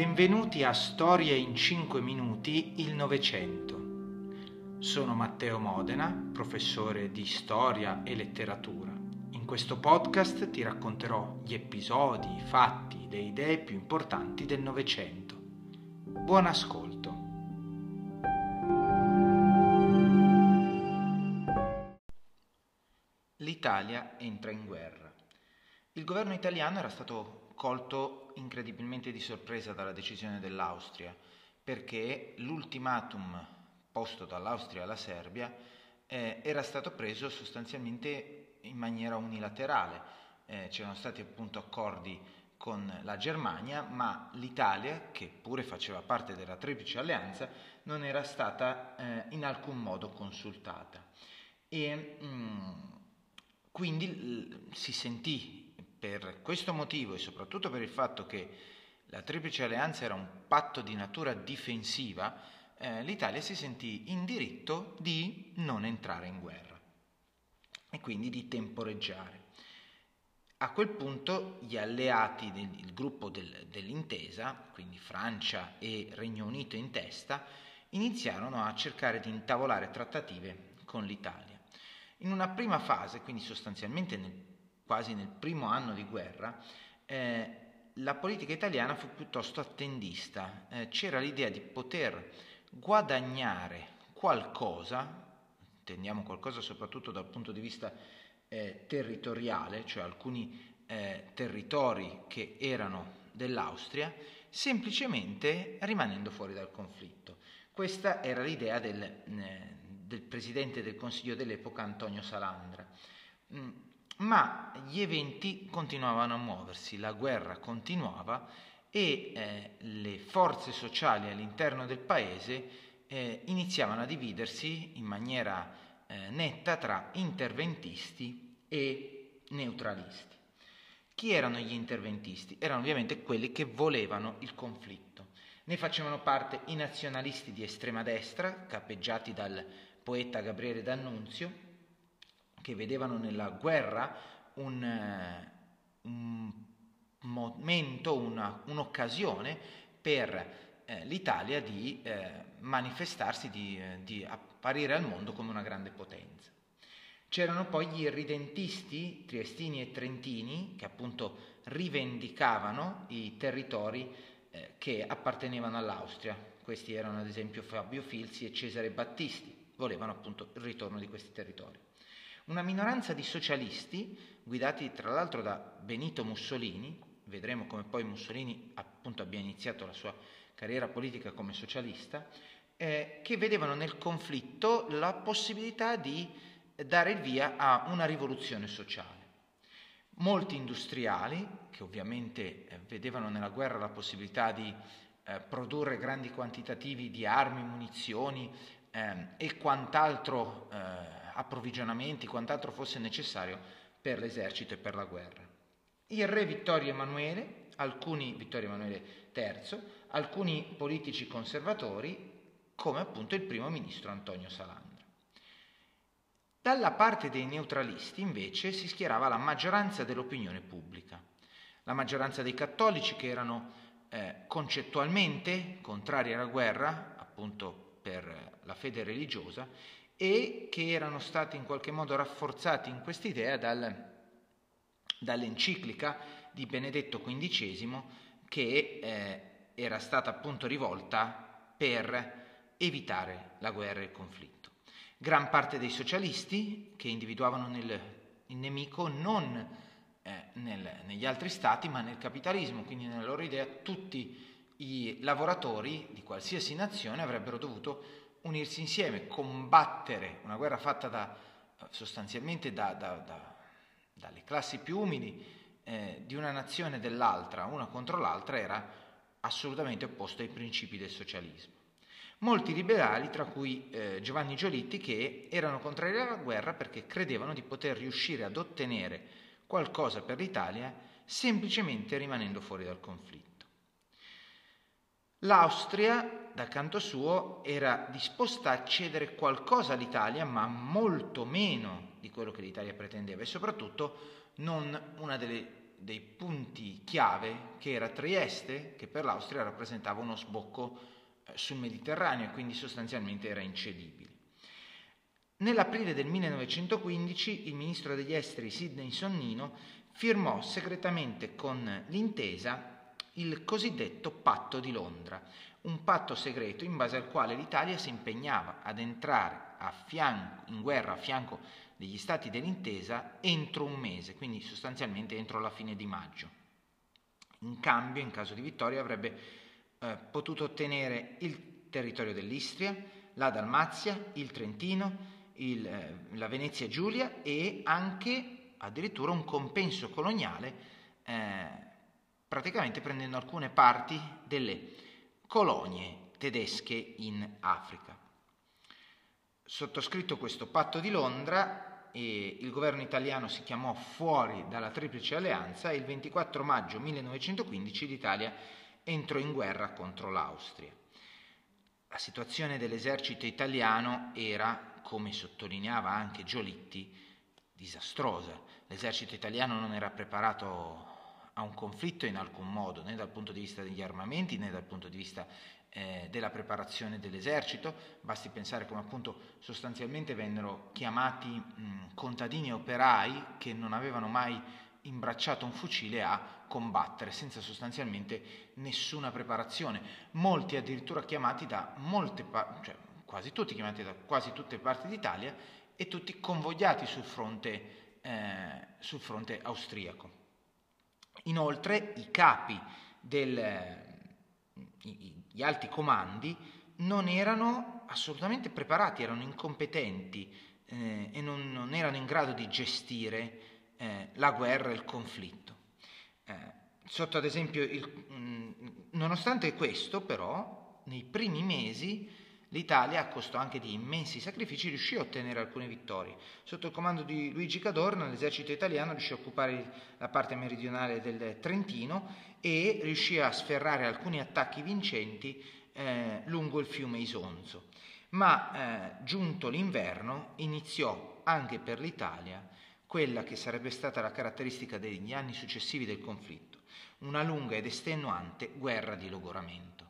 Benvenuti a Storie in 5 minuti il Novecento. Sono Matteo Modena, professore di storia e letteratura. In questo podcast ti racconterò gli episodi, i fatti, le idee più importanti del Novecento. Buon ascolto. L'Italia entra in guerra. Il governo italiano era stato colto incredibilmente di sorpresa dalla decisione dell'Austria, perché l'ultimatum posto dall'Austria alla Serbia eh, era stato preso sostanzialmente in maniera unilaterale. Eh, c'erano stati appunto accordi con la Germania, ma l'Italia, che pure faceva parte della Triplice Alleanza, non era stata eh, in alcun modo consultata. E mh, mm, quindi l- si sentì per questo motivo e soprattutto per il fatto che la Triplice Alleanza era un patto di natura difensiva, eh, l'Italia si sentì in diritto di non entrare in guerra e quindi di temporeggiare. A quel punto gli alleati del gruppo del, dell'intesa, quindi Francia e Regno Unito in testa, iniziarono a cercare di intavolare trattative con l'Italia. In una prima fase, quindi sostanzialmente nel quasi nel primo anno di guerra, eh, la politica italiana fu piuttosto attendista. Eh, c'era l'idea di poter guadagnare qualcosa, intendiamo qualcosa soprattutto dal punto di vista eh, territoriale, cioè alcuni eh, territori che erano dell'Austria, semplicemente rimanendo fuori dal conflitto. Questa era l'idea del, eh, del presidente del Consiglio dell'epoca Antonio Salandra. Ma gli eventi continuavano a muoversi, la guerra continuava e eh, le forze sociali all'interno del paese eh, iniziavano a dividersi in maniera eh, netta tra interventisti e neutralisti. Chi erano gli interventisti? Erano ovviamente quelli che volevano il conflitto. Ne facevano parte i nazionalisti di estrema destra, capeggiati dal poeta Gabriele D'Annunzio, che vedevano nella guerra un, eh, un momento, una, un'occasione per eh, l'Italia di eh, manifestarsi, di, eh, di apparire al mondo come una grande potenza. C'erano poi gli irridentisti triestini e trentini che appunto rivendicavano i territori eh, che appartenevano all'Austria. Questi erano ad esempio Fabio Filzi e Cesare Battisti, volevano appunto il ritorno di questi territori. Una minoranza di socialisti, guidati tra l'altro da Benito Mussolini, vedremo come poi Mussolini appunto abbia iniziato la sua carriera politica come socialista, eh, che vedevano nel conflitto la possibilità di dare il via a una rivoluzione sociale. Molti industriali, che ovviamente eh, vedevano nella guerra la possibilità di eh, produrre grandi quantitativi di armi, munizioni eh, e quant'altro eh, approvvigionamenti, quant'altro fosse necessario per l'esercito e per la guerra. Il re Vittorio Emanuele, alcuni Vittorio Emanuele III, alcuni politici conservatori, come appunto il primo ministro Antonio Salandra. Dalla parte dei neutralisti invece si schierava la maggioranza dell'opinione pubblica, la maggioranza dei cattolici che erano eh, concettualmente contrari alla guerra, appunto per la fede religiosa, e che erano stati in qualche modo rafforzati in quest'idea dal, dall'enciclica di Benedetto XV che eh, era stata appunto rivolta per evitare la guerra e il conflitto. Gran parte dei socialisti che individuavano nel, il nemico non eh, nel, negli altri stati ma nel capitalismo, quindi nella loro idea tutti i lavoratori di qualsiasi nazione avrebbero dovuto unirsi insieme, combattere una guerra fatta da, sostanzialmente da, da, dalle classi più umili eh, di una nazione e dell'altra, una contro l'altra, era assolutamente opposto ai principi del socialismo. Molti liberali, tra cui eh, Giovanni Giolitti, che erano contrari alla guerra perché credevano di poter riuscire ad ottenere qualcosa per l'Italia semplicemente rimanendo fuori dal conflitto. L'Austria, dal canto suo, era disposta a cedere qualcosa all'Italia, ma molto meno di quello che l'Italia pretendeva e soprattutto non delle dei punti chiave che era Trieste, che per l'Austria rappresentava uno sbocco eh, sul Mediterraneo e quindi sostanzialmente era incedibile. Nell'aprile del 1915 il ministro degli esteri Sidney Sonnino firmò segretamente con l'intesa il cosiddetto patto di Londra, un patto segreto in base al quale l'Italia si impegnava ad entrare fianco, in guerra a fianco degli stati dell'intesa entro un mese, quindi sostanzialmente entro la fine di maggio. In cambio, in caso di vittoria, avrebbe eh, potuto ottenere il territorio dell'Istria, la Dalmazia, il Trentino, il, eh, la Venezia Giulia e anche addirittura un compenso coloniale, eh, praticamente prendendo alcune parti delle colonie tedesche in Africa. Sottoscritto questo patto di Londra, il governo italiano si chiamò fuori dalla Triplice Alleanza e il 24 maggio 1915 l'Italia entrò in guerra contro l'Austria. La situazione dell'esercito italiano era, come sottolineava anche Giolitti, disastrosa. L'esercito italiano non era preparato a un conflitto in alcun modo, né dal punto di vista degli armamenti né dal punto di vista eh, della preparazione dell'esercito, basti pensare come appunto sostanzialmente vennero chiamati mh, contadini operai che non avevano mai imbracciato un fucile a combattere senza sostanzialmente nessuna preparazione, molti addirittura chiamati da molte parti, cioè quasi tutti chiamati da quasi tutte le parti d'Italia e tutti convogliati sul fronte, eh, sul fronte austriaco. Inoltre i capi del, gli alti comandi non erano assolutamente preparati, erano incompetenti eh, e non, non, erano in grado di gestire eh, la guerra il conflitto. Eh, sotto ad esempio, il, mh, mm, nonostante questo però, nei primi mesi l'Italia, a costo anche di immensi sacrifici, riuscì a ottenere alcune vittorie. Sotto il comando di Luigi Cadorna, l'esercito italiano riuscì a occupare la parte meridionale del Trentino e riuscì a sferrare alcuni attacchi vincenti eh, lungo il fiume Isonzo. Ma eh, giunto l'inverno iniziò anche per l'Italia quella che sarebbe stata la caratteristica degli anni successivi del conflitto, una lunga ed estenuante guerra di logoramento.